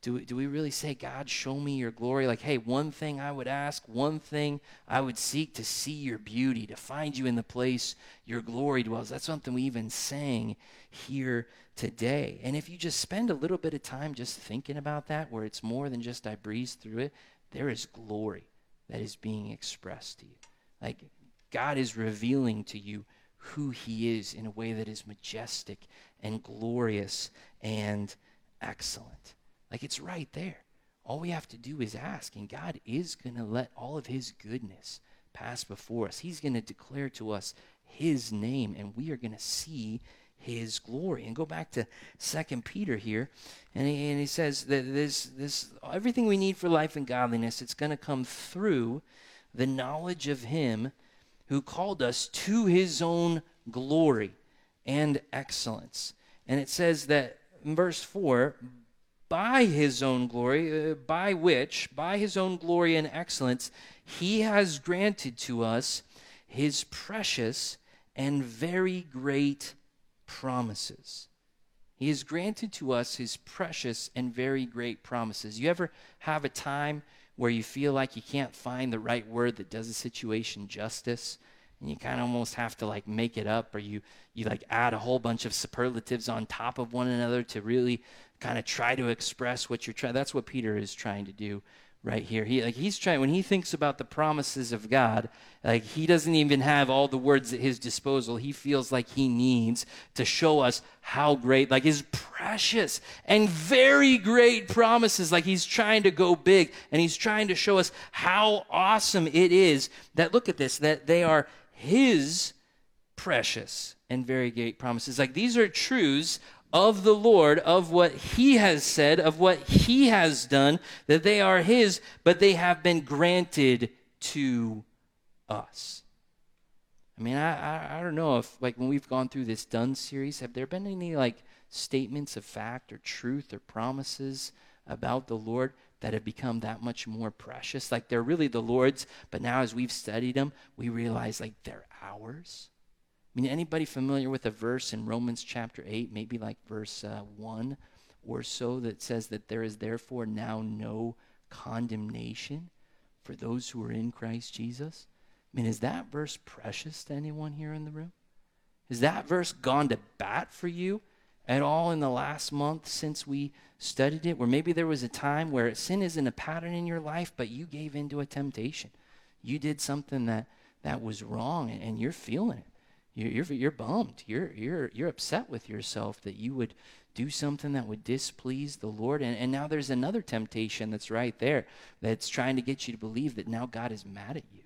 Do, do we really say, God, show me your glory? Like, hey, one thing I would ask, one thing I would seek to see your beauty, to find you in the place your glory dwells. That's something we even sang here today. And if you just spend a little bit of time just thinking about that, where it's more than just I breeze through it, there is glory that is being expressed to you. Like, God is revealing to you who He is in a way that is majestic and glorious and excellent. Like it's right there. All we have to do is ask, and God is going to let all of His goodness pass before us. He's going to declare to us His name, and we are going to see His glory. And go back to Second Peter here, and he, and he says that this, this everything we need for life and godliness, it's going to come through the knowledge of Him who called us to His own glory and excellence. And it says that in verse 4 by his own glory, uh, by which, by his own glory and excellence, he has granted to us his precious and very great promises. He has granted to us his precious and very great promises. You ever have a time where you feel like you can't find the right word that does a situation justice? and you kind of almost have to like make it up or you you like add a whole bunch of superlatives on top of one another to really kind of try to express what you're trying that's what peter is trying to do right here. He like he's trying when he thinks about the promises of God, like he doesn't even have all the words at his disposal. He feels like he needs to show us how great, like his precious and very great promises. Like he's trying to go big and he's trying to show us how awesome it is that look at this, that they are his precious and very great promises. Like these are truths of the Lord, of what He has said, of what He has done, that they are His, but they have been granted to us. I mean, I, I, I don't know if, like, when we've gone through this Done series, have there been any, like, statements of fact or truth or promises about the Lord that have become that much more precious? Like, they're really the Lord's, but now as we've studied them, we realize, like, they're ours. I mean, anybody familiar with a verse in Romans chapter 8, maybe like verse uh, 1 or so, that says that there is therefore now no condemnation for those who are in Christ Jesus? I mean, is that verse precious to anyone here in the room? Has that verse gone to bat for you at all in the last month since we studied it? Where maybe there was a time where sin isn't a pattern in your life, but you gave into a temptation. You did something that, that was wrong and, and you're feeling it. You're, you're, bummed. You're, you're, you're upset with yourself that you would do something that would displease the Lord. And, and now there's another temptation that's right there that's trying to get you to believe that now God is mad at you,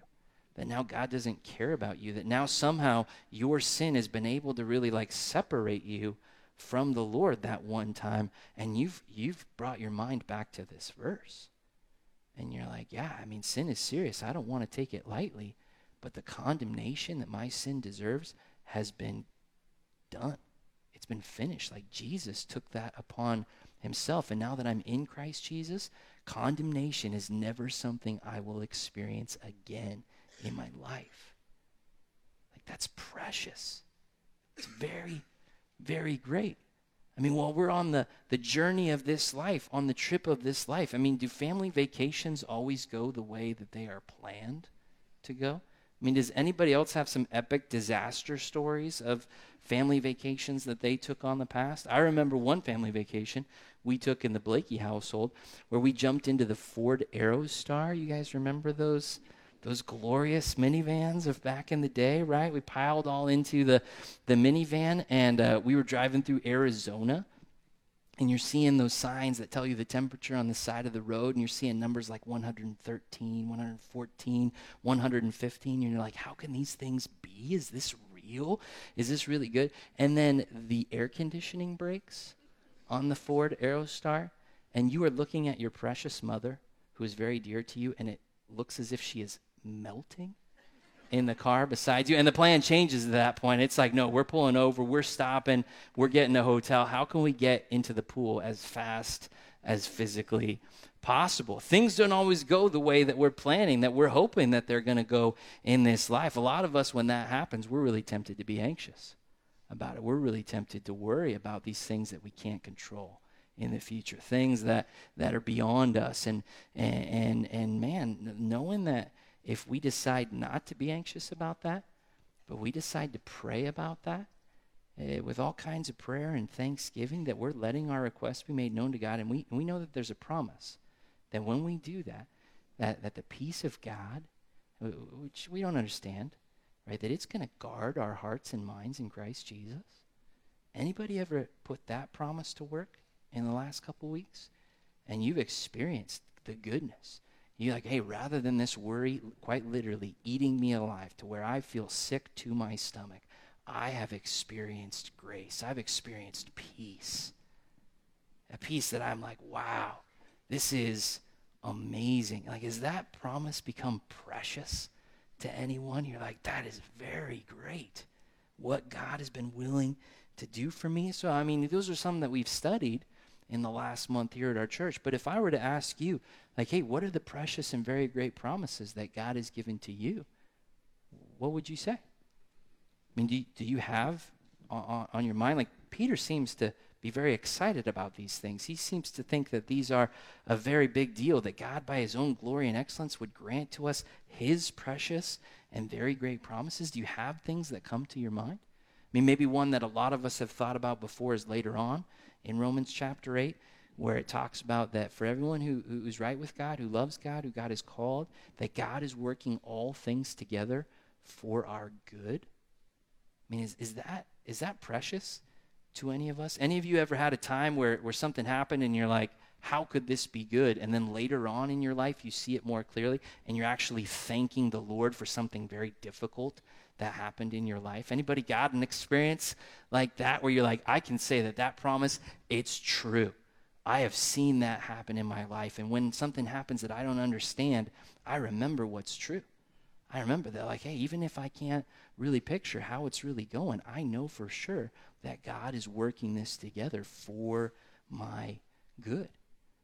that now God doesn't care about you, that now somehow your sin has been able to really like separate you from the Lord that one time. And you've, you've brought your mind back to this verse. And you're like, yeah, I mean, sin is serious. I don't want to take it lightly but the condemnation that my sin deserves has been done. It's been finished. Like Jesus took that upon himself. And now that I'm in Christ Jesus, condemnation is never something I will experience again in my life. Like that's precious. It's very, very great. I mean, while we're on the, the journey of this life, on the trip of this life, I mean, do family vacations always go the way that they are planned to go? I mean, does anybody else have some epic disaster stories of family vacations that they took on the past? I remember one family vacation we took in the Blakey household where we jumped into the Ford Aerostar. You guys remember those? Those glorious minivans of back in the day, right? We piled all into the, the minivan and uh, we were driving through Arizona and you're seeing those signs that tell you the temperature on the side of the road, and you're seeing numbers like 113, 114, 115, and you're like, how can these things be? Is this real? Is this really good? And then the air conditioning breaks on the Ford Aerostar, and you are looking at your precious mother, who is very dear to you, and it looks as if she is melting in the car beside you. And the plan changes at that point. It's like, no, we're pulling over, we're stopping, we're getting a hotel. How can we get into the pool as fast as physically possible? Things don't always go the way that we're planning, that we're hoping that they're going to go in this life. A lot of us, when that happens, we're really tempted to be anxious about it. We're really tempted to worry about these things that we can't control in the future, things that, that are beyond us. And, and, and, and man, knowing that if we decide not to be anxious about that, but we decide to pray about that uh, with all kinds of prayer and thanksgiving, that we're letting our requests be made known to God, and we, and we know that there's a promise that when we do that, that, that the peace of God, which we don't understand, right, that it's going to guard our hearts and minds in Christ Jesus. Anybody ever put that promise to work in the last couple weeks? And you've experienced the goodness you're like, hey, rather than this worry, quite literally, eating me alive to where I feel sick to my stomach, I have experienced grace. I've experienced peace. A peace that I'm like, wow, this is amazing. Like, has that promise become precious to anyone? You're like, that is very great. What God has been willing to do for me. So, I mean, those are some that we've studied in the last month here at our church. But if I were to ask you, like, hey, what are the precious and very great promises that God has given to you? What would you say? I mean, do you, do you have on, on your mind? Like, Peter seems to be very excited about these things. He seems to think that these are a very big deal, that God, by his own glory and excellence, would grant to us his precious and very great promises. Do you have things that come to your mind? I mean, maybe one that a lot of us have thought about before is later on in Romans chapter 8, where it talks about that for everyone who, who's right with God, who loves God, who God has called, that God is working all things together for our good. I mean, is, is, that, is that precious to any of us? Any of you ever had a time where, where something happened and you're like, how could this be good? And then later on in your life, you see it more clearly and you're actually thanking the Lord for something very difficult that happened in your life? Anybody got an experience like that where you're like, I can say that that promise, it's true. I have seen that happen in my life. And when something happens that I don't understand, I remember what's true. I remember that, like, hey, even if I can't really picture how it's really going, I know for sure that God is working this together for my good.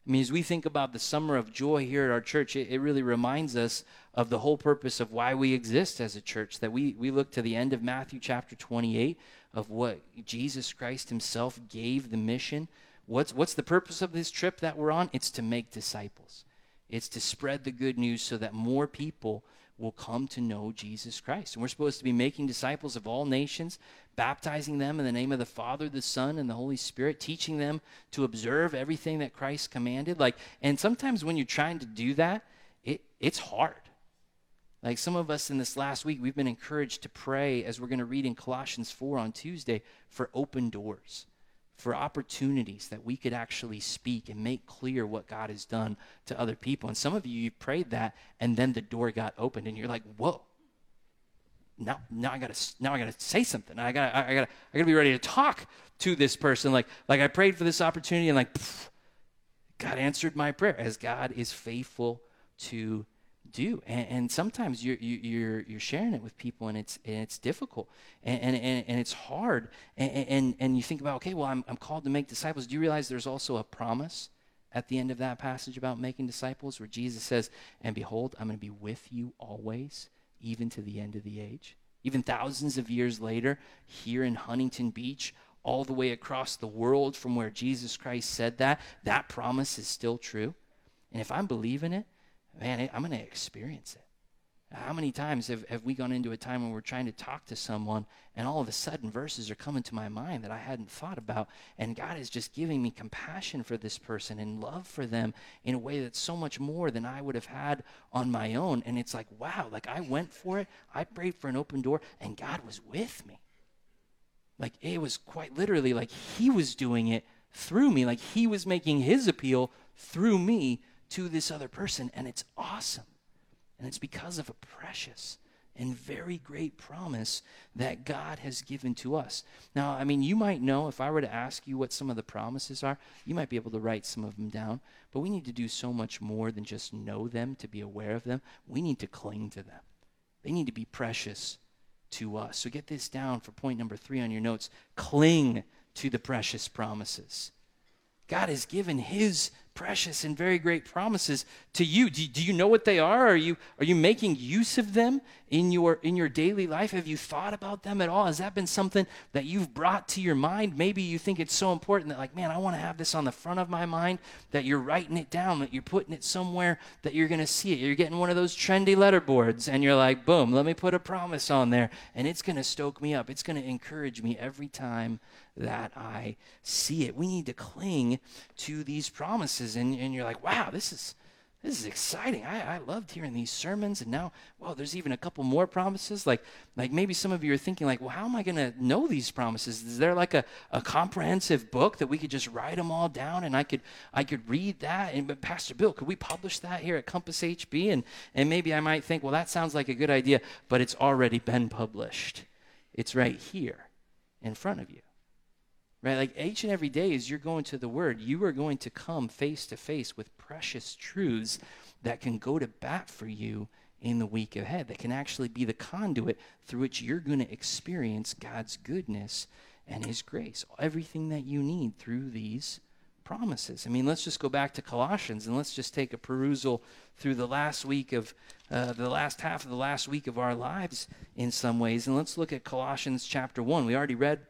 I mean, as we think about the summer of joy here at our church, it, it, really reminds us of the whole purpose of why we exist as a church. That we, we look to the end of Matthew chapter 28 of what Jesus Christ himself gave the mission. What's, what's the purpose of this trip that we're on? It's to make disciples, it's to spread the good news so that more people will come to know Jesus Christ. And we're supposed to be making disciples of all nations, baptizing them in the name of the Father, the Son, and the Holy Spirit, teaching them to observe everything that Christ commanded. Like, and sometimes when you're trying to do that, it, it's hard. Like some of us in this last week, we've been encouraged to pray, as we're going to read in Colossians 4 on Tuesday, for open doors for opportunities that we could actually speak and make clear what God has done to other people. And some of you, you prayed that, and then the door got opened, and you're like, whoa. Now, now I gotta, now I gotta say something. I gotta, I gotta, I gotta be ready to talk to this person. Like, like I prayed for this opportunity, and like, pff, God answered my prayer, as God is faithful to do and, and sometimes you're, you're you're sharing it with people and it's and it's difficult and and, and it's hard and, and and you think about okay well I'm, I'm called to make disciples. Do you realize there's also a promise at the end of that passage about making disciples where jesus says and behold i'm going to be with you always even to the end of the age. Even thousands of years later here in huntington beach all the way across the world from where jesus christ said that that promise is still true. And if i'm believing it man, I'm going to experience it. How many times have, have we gone into a time when we're trying to talk to someone and all of a sudden verses are coming to my mind that I hadn't thought about? And God is just giving me compassion for this person and love for them in a way that's so much more than I would have had on my own. And it's like, wow, like I went for it, I prayed for an open door, and God was with me. Like it was quite literally like He was doing it through me, like He was making His appeal through me to this other person, and it's awesome. And it's because of a precious and very great promise that God has given to us. Now, I mean, you might know if I were to ask you what some of the promises are, you might be able to write some of them down, but we need to do so much more than just know them to be aware of them. We need to cling to them, they need to be precious to us. So get this down for point number three on your notes cling to the precious promises. God has given his precious and very great promises to you. Do, do, you know what they are? Are you, are you making use of them in your, in your daily life? Have you thought about them at all? Has that been something that you've brought to your mind? Maybe you think it's so important that, like, man, I want to have this on the front of my mind, that you're writing it down, that you're putting it somewhere that you're going to see it. You're getting one of those trendy letter boards, and you're like, boom, let me put a promise on there, and it's going to stoke me up. It's going to encourage me every time that I see it. We need to cling to these promises. And, and you're like, wow, this is this is exciting. I, I loved hearing these sermons, and now, well, there's even a couple more promises. Like, like maybe some of you are thinking, like, well, how am I going to know these promises? Is there like a, a comprehensive book that we could just write them all down, and I could I could read that? And but Pastor Bill, could we publish that here at Compass HB? And and maybe I might think, well, that sounds like a good idea, but it's already been published. It's right here in front of you. Right? Like each and every day as you're going to the Word, you are going to come face to face with precious truths that can go to bat for you in the week ahead, that can actually be the conduit through which you're going to experience God's goodness and His grace. Everything that you need through these promises. I mean, let's just go back to Colossians and let's just take a perusal through the last week of uh, the last half of the last week of our lives in some ways. And let's look at Colossians chapter 1. We already read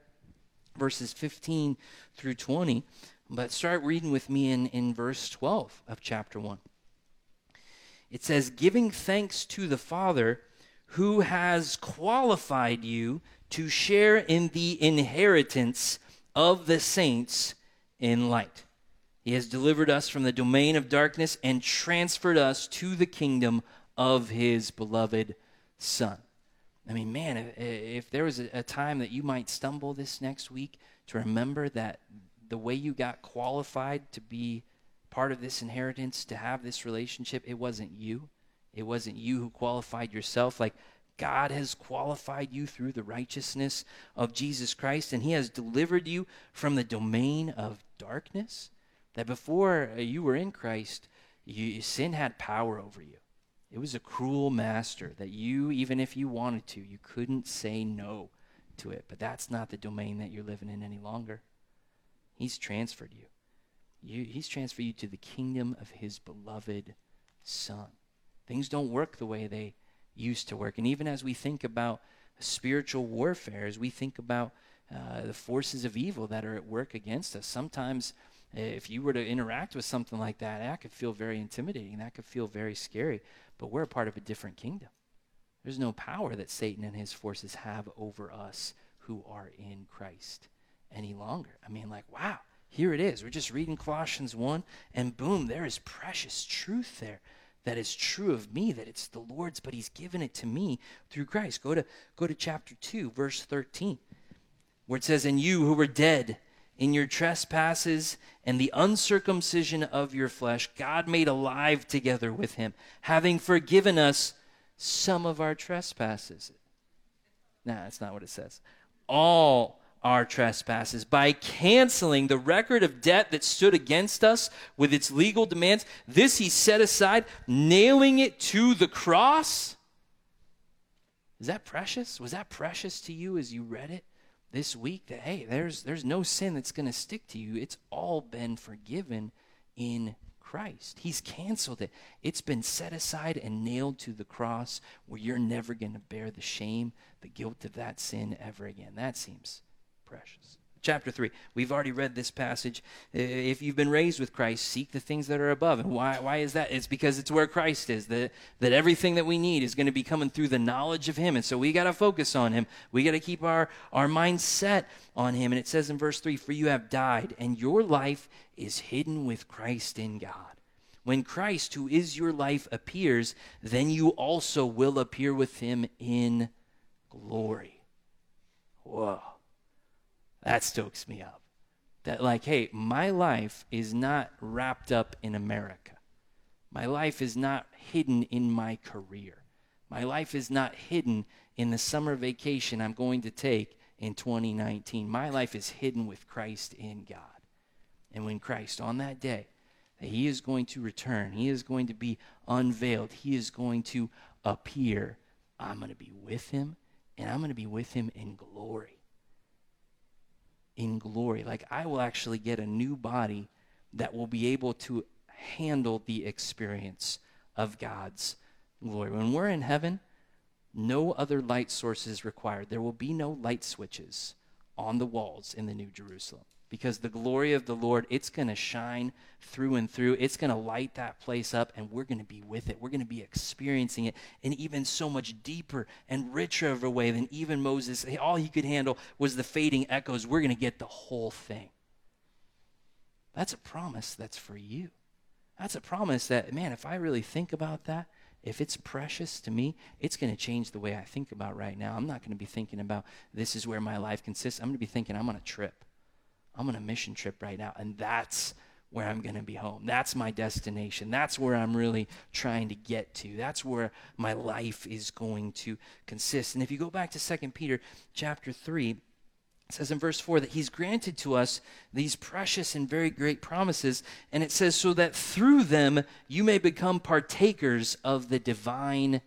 verses 15 through 20, but start reading with me in, in verse 12 of chapter 1. It says, Giving thanks to the Father who has qualified you to share in the inheritance of the saints in light. He has delivered us from the domain of darkness and transferred us to the kingdom of his beloved Son. I mean, man, if, if there was a, a, time that you might stumble this next week to remember that the way you got qualified to be part of this inheritance, to have this relationship, it wasn't you. It wasn't you who qualified yourself. Like, God has qualified you through the righteousness of Jesus Christ, and He has delivered you from the domain of darkness. That before uh, you were in Christ, you, sin had power over you. It was a cruel master that you, even if you wanted to, you couldn't say no to it. But that's not the domain that you're living in any longer. He's transferred you. you he's transferred you to the kingdom of his beloved Son. Things don't work the way they used to work. And even as we think about spiritual warfare, as we think about uh, the forces of evil that are at work against us, sometimes Uh, if you were to interact with something like that, that could feel very intimidating. That could feel very scary. But we're a part of a different kingdom. There's no power that Satan and his forces have over us who are in Christ any longer. I mean, like, wow, here it is. We're just reading Colossians 1, and boom, there is precious truth there that is true of me, that it's the Lord's, but He's given it to me through Christ. Go to, go to chapter 2, verse 13, where it says, And you who were dead, in your trespasses and the uncircumcision of your flesh, God made alive together with him, having forgiven us some of our trespasses. Nah, that's not what it says. All our trespasses by canceling the record of debt that stood against us with its legal demands. This he set aside, nailing it to the cross. Is that precious? Was that precious to you as you read it? This week that hey, there's there's no sin that's going to stick to you. It's all been forgiven in Christ. He's canceled it. It's been set aside and nailed to the cross where you're never going to bear the shame, the guilt of that sin ever again. That seems precious chapter 3. We've already read this passage. If you've been raised with Christ, seek the things that are above. And why, why is that? It's because it's where Christ is, that, that everything that we need is going to be coming through the knowledge of Him. And so we got to focus on Him. We got to keep our, our mind set on Him. And it says in verse 3 For you have died, and your life is hidden with Christ in God. When Christ, who is your life, appears, then you also will appear with Him in glory. Whoa. That stokes me up. That, like, hey, my life is not wrapped up in America. My life is not hidden in my career. My life is not hidden in the summer vacation I'm going to take in 2019. My life is hidden with Christ in God. And when Christ, on that day, He is going to return, He is going to be unveiled, He is going to appear, I'm going to be with Him, and I'm going to be with Him in glory in glory. Like I will actually get a new body that will be able to handle the experience of God's glory. When we're in heaven, no other light sources required. There will be no light switches on the walls in the New Jerusalem because the glory of the Lord, it's going to shine through and through. It's going to light that place up, and we're going to be with it. We're going to be experiencing it in even so much deeper and richer of a way than even Moses. All he could handle was the fading echoes. We're going to get the whole thing. That's a promise that's for you. That's a promise that, man, if I really think about that, if it's precious to me, it's going to change the way I think about right now. I'm not going to be thinking about this is where my life consists. I'm going to be thinking I'm on a trip. I'm on a mission trip right now, and that's where I'm going to be home. That's my destination. That's where I'm really trying to get to. That's where my life is going to consist. And if you go back to 2 Peter chapter 3, it says in verse 4 that he's granted to us these precious and very great promises. And it says, so that through them you may become partakers of the divine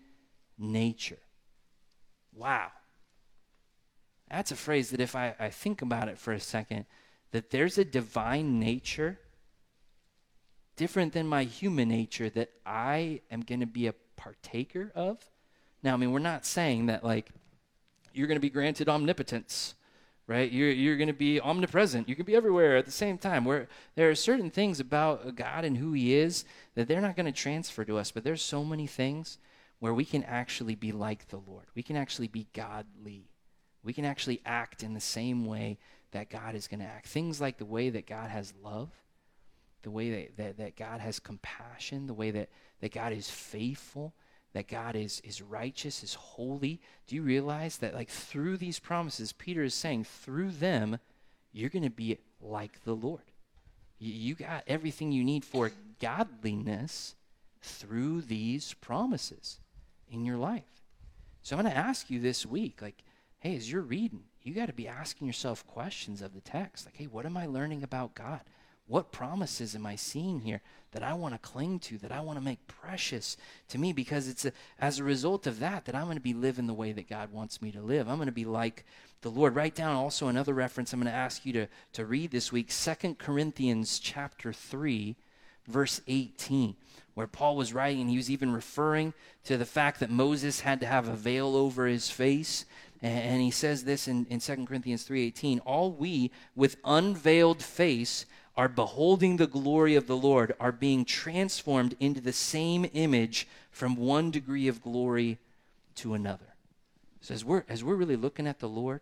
nature. Wow. That's a phrase that if I, I think about it for a second, that there's a divine nature different than my human nature that I am going to be a partaker of. Now, I mean, we're not saying that like you're going to be granted omnipotence, right? You're, you're going to be omnipresent. You can be everywhere at the same time. Where there are certain things about God and who He is that they're not going to transfer to us, but there's so many things where we can actually be like the Lord. We can actually be godly. We can actually act in the same way that God is going to act. Things like the way that God has love, the way that, that, that God has compassion, the way that, that God is faithful, that God is, is righteous, is holy. Do you realize that, like, through these promises, Peter is saying, through them, you're going to be like the Lord. You, you got everything you need for godliness through these promises in your life. So I'm going to ask you this week, like, hey, as you're reading, you got to be asking yourself questions of the text. Like, hey, what am I learning about God? What promises am I seeing here that I want to cling to, that I want to make precious to me? Because it's a, as a result of that that I'm going to be living the way that God wants me to live. I'm going to be like the Lord. Write down also another reference I'm going to ask you to, to read this week Second Corinthians chapter 3, verse 18 where Paul was writing, and he was even referring to the fact that Moses had to have a veil over his face. And he says this in, in 2 Corinthians 3.18, All we with unveiled face are beholding the glory of the Lord, are being transformed into the same image from one degree of glory to another. So as we're as we're really looking at the Lord,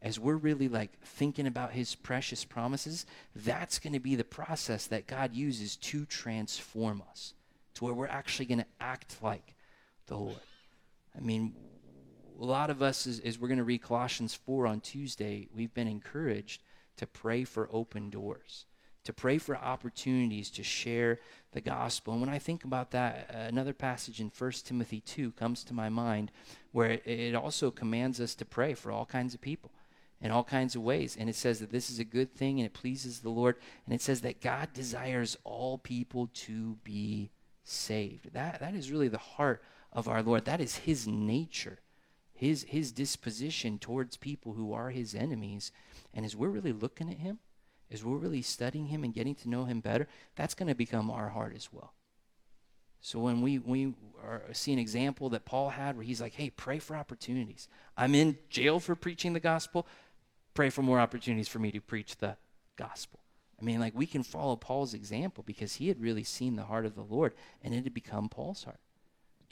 as we're really like thinking about his precious promises, that's going to be the process that God uses to transform us to where we're actually going to act like the Lord. I mean, a lot of us, as, as we're going to read Colossians 4 on Tuesday, we've been encouraged to pray for open doors to pray for opportunities to share the gospel. And when I think about that, uh, another passage in 1 Timothy 2 comes to my mind where it also commands us to pray for all kinds of people in all kinds of ways. And it says that this is a good thing and it pleases the Lord. And it says that God desires all people to be saved. That, that is really the heart of our Lord. That is his nature, his, his disposition towards people who are his enemies. And as we're really looking at him, as we're really studying him and getting to know him better, that's going to become our heart as well. So when we, we are, see an example that Paul had where he's like, hey, pray for opportunities. I'm in jail for preaching the gospel. Pray for more opportunities for me to preach the gospel. I mean, like we can follow Paul's example because he had really seen the heart of the Lord and it had become Paul's heart.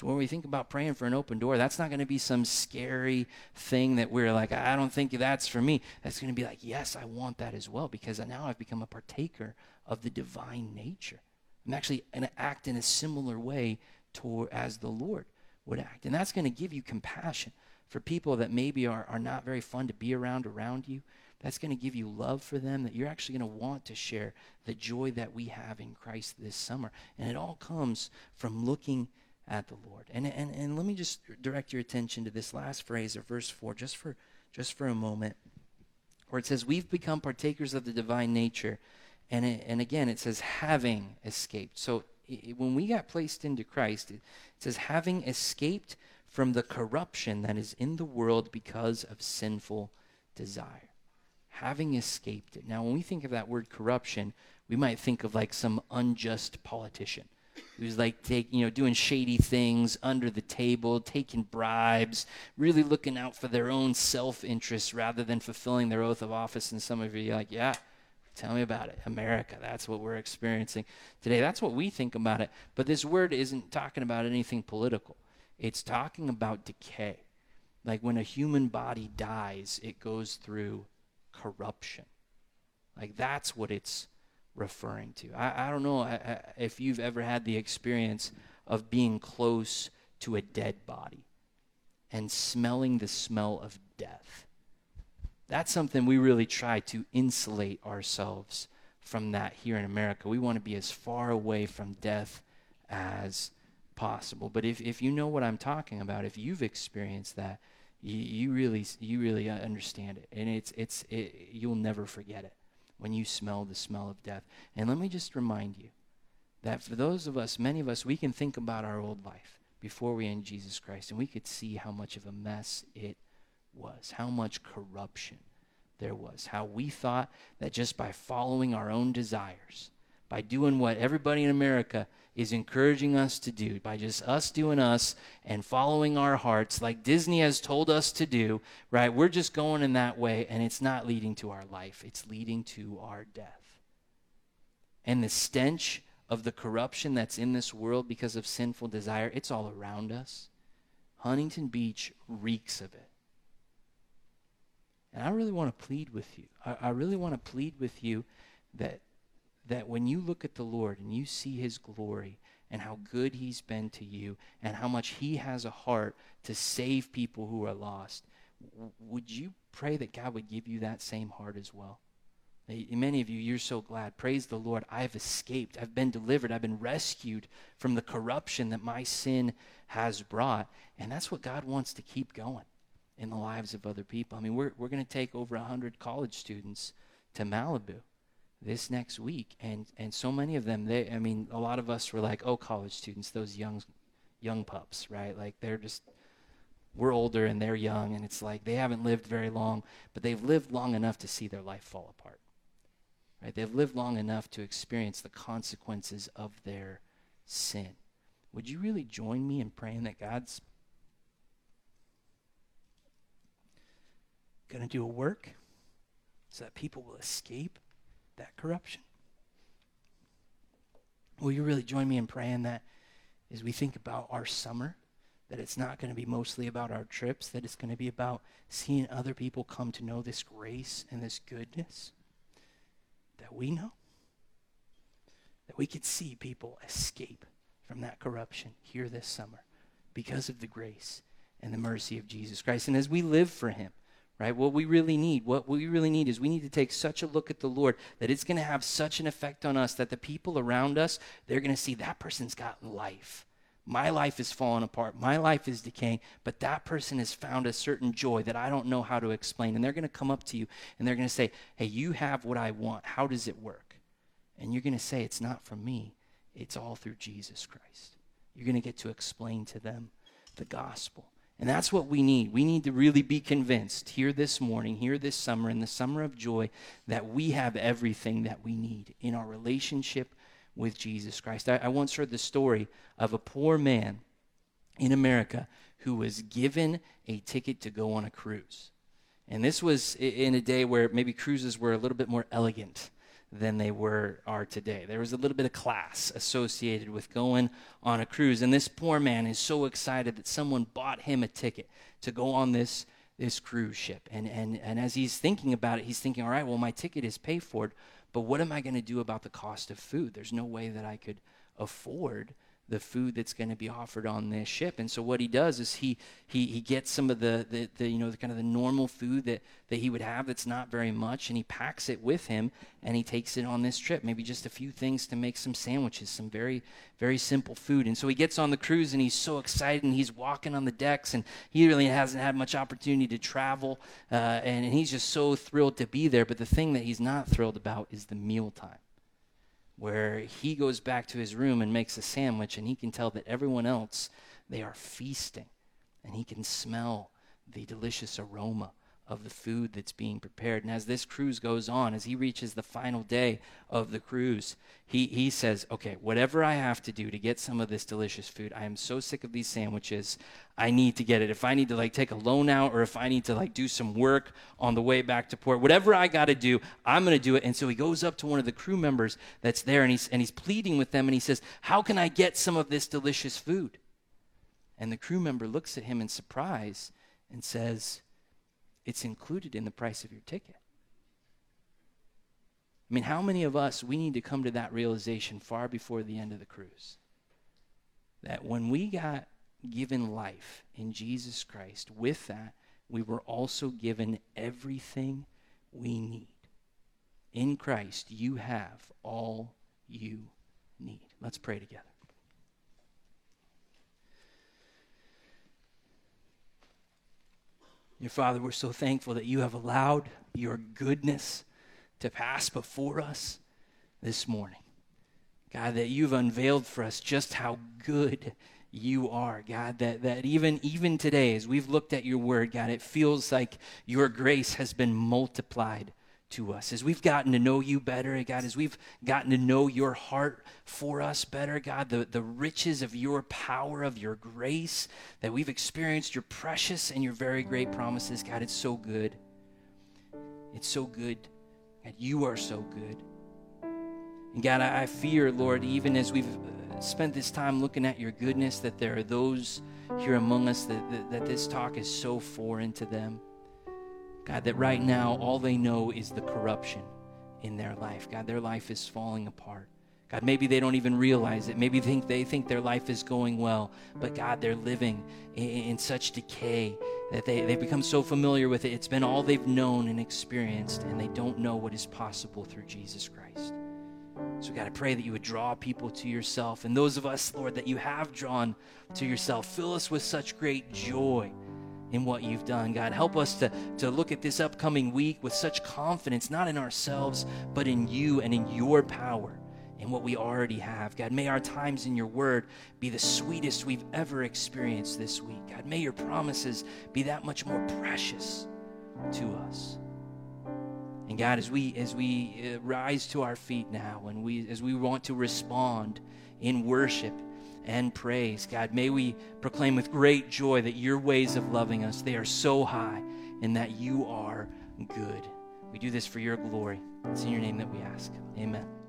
When we think about praying for an open door, that's not going to be some scary thing that we're like, I don't think that's for me. That's going to be like, yes, I want that as well because now I've become a partaker of the divine nature. I'm actually going to act in a similar way toward, as the Lord would act. And that's going to give you compassion for people that maybe are, are not very fun to be around around you. That's going to give you love for them that you're actually going to want to share the joy that we have in Christ this summer. And it all comes from looking at the Lord. And, and, and let me just direct your attention to this last phrase of verse 4 just for, just for a moment, where it says, We've become partakers of the divine nature. And, it, and again, it says, having escaped. So it, when we got placed into Christ, it, it says, having escaped from the corruption that is in the world because of sinful desire. Having escaped it. Now, when we think of that word corruption, we might think of like some unjust politician who's like take, you know, doing shady things under the table, taking bribes, really looking out for their own self-interest rather than fulfilling their oath of office. And some of you are like, yeah, tell me about it. America, that's what we're experiencing today. That's what we think about it. But this word isn't talking about anything political. It's talking about decay. Like when a human body dies, it goes through corruption. Like that's what it's referring to. I, I don't know if you've ever had the experience of being close to a dead body and smelling the smell of death. That's something we really try to insulate ourselves from that here in America. We want to be as far away from death as possible. But if, if you know what I'm talking about, if you've experienced that, you, you really you really understand it, and it's it's it, you'll never forget it when you smell the smell of death. And let me just remind you that for those of us, many of us, we can think about our old life before we in Jesus Christ, and we could see how much of a mess it was, how much corruption there was, how we thought that just by following our own desires, by doing what everybody in America is encouraging us to do by just us doing us and following our hearts like Disney has told us to do, right? We're just going in that way and it's not leading to our life, it's leading to our death. And the stench of the corruption that's in this world because of sinful desire, it's all around us. Huntington Beach reeks of it. And I really want to plead with you. I, I really want to plead with you that that when you look at the Lord and you see his glory and how good he's been to you and how much he has a heart to save people who are lost, would you pray that God would give you that same heart as well? Many of you, you're so glad. Praise the Lord. I've escaped. I've been delivered. I've been rescued from the corruption that my sin has brought. And that's what God wants to keep going in the lives of other people. I mean, we're, we're going to take over 100 college students to Malibu this next week and and so many of them they i mean a lot of us were like oh college students those young young pups right? Like they're just we're older and they're young and it's like they haven't lived very long but they've lived long enough to see their life fall apart right? They've lived long enough to experience the consequences of their sin. Would you really join me in praying that god's going to do a work so that people will escape that corruption. Will you really join me in praying that as we think about our summer, that it's not going to be mostly about our trips, that it's going to be about seeing other people come to know this grace and this goodness that we know? That we could see people escape from that corruption here this summer because of the grace and the mercy of Jesus Christ. And as we live for Him, right? What we really need, what we really need is we need to take such a look at the Lord that it's going to have such an effect on us that the people around us, they're going to see that person's got life. My life is falling apart. My life is decaying, but that person has found a certain joy that I don't know how to explain. And they're going to come up to you and they're going to say, Hey, you have what I want. How does it work? And you're going to say, It's not from me, it's all through Jesus Christ. You're going to get to explain to them the gospel. And that's what we need. We need to really be convinced here this morning, here this summer, in the summer of joy, that we have everything that we need in our relationship with Jesus Christ. I, I once heard the story of a poor man in America who was given a ticket to go on a cruise. And this was in a day where maybe cruises were a little bit more elegant than they were are today. There was a little bit of class associated with going on a cruise, and this poor man is so excited that someone bought him a ticket to go on this this cruise ship. And and and as he's thinking about it, he's thinking, all right, well, my ticket is paid for, but what am I going to do about the cost of food? There's no way that I could afford the food that's going to be offered on this ship. And so what he does is he he, he gets some of the, the, the you know the kind of the normal food that, that he would have that's not very much and he packs it with him and he takes it on this trip. Maybe just a few things to make some sandwiches, some very, very simple food. And so he gets on the cruise and he's so excited and he's walking on the decks and he really hasn't had much opportunity to travel uh, and, and he's just so thrilled to be there. But the thing that he's not thrilled about is the mealtime where he goes back to his room and makes a sandwich and he can tell that everyone else they are feasting and he can smell the delicious aroma of the food that's being prepared. And as this cruise goes on, as he reaches the final day of the cruise, he, he says, Okay, whatever I have to do to get some of this delicious food, I am so sick of these sandwiches. I need to get it. If I need to like take a loan out or if I need to like do some work on the way back to port, whatever I got to do, I'm going to do it. And so he goes up to one of the crew members that's there and he's, and he's pleading with them and he says, How can I get some of this delicious food? And the crew member looks at him in surprise and says, it's included in the price of your ticket. I mean, how many of us, we need to come to that realization far before the end of the cruise? That when we got given life in Jesus Christ, with that, we were also given everything we need. In Christ, you have all you need. Let's pray together. Your Father, we're so thankful that you have allowed your goodness to pass before us this morning. God, that you've unveiled for us just how good you are, God, that, that even, even today, as we've looked at your word, God, it feels like your grace has been multiplied to us. As we've gotten to know you better, God, as we've gotten to know your heart for us better, God, the, the riches of your power, of your grace, that we've experienced your precious and your very great promises, God, it's so good. It's so good. God, you are so good. And God, I, I fear, Lord, even as we've uh, spent this time looking at your goodness, that there are those here among us that, that, that this talk is so foreign to them. God, that right now all they know is the corruption in their life. God, their life is falling apart. God, maybe they don't even realize it. Maybe they think they think their life is going well, but God, they're living in, in such decay that they, they've become so familiar with it. It's been all they've known and experienced, and they don't know what is possible through Jesus Christ. So, God, I pray that you would draw people to yourself. And those of us, Lord, that you have drawn to yourself, fill us with such great joy in what you've done. God, help us to, to look at this upcoming week with such confidence, not in ourselves, but in you and in your power and what we already have. God, may our times in your word be the sweetest we've ever experienced this week. God, may your promises be that much more precious to us. And God, as we as we uh, rise to our feet now and we as we want to respond in worship and praise. God, may we proclaim with great joy that your ways of loving us, they are so high and that you are good. We do this for your glory. It's in your name that we ask. Amen.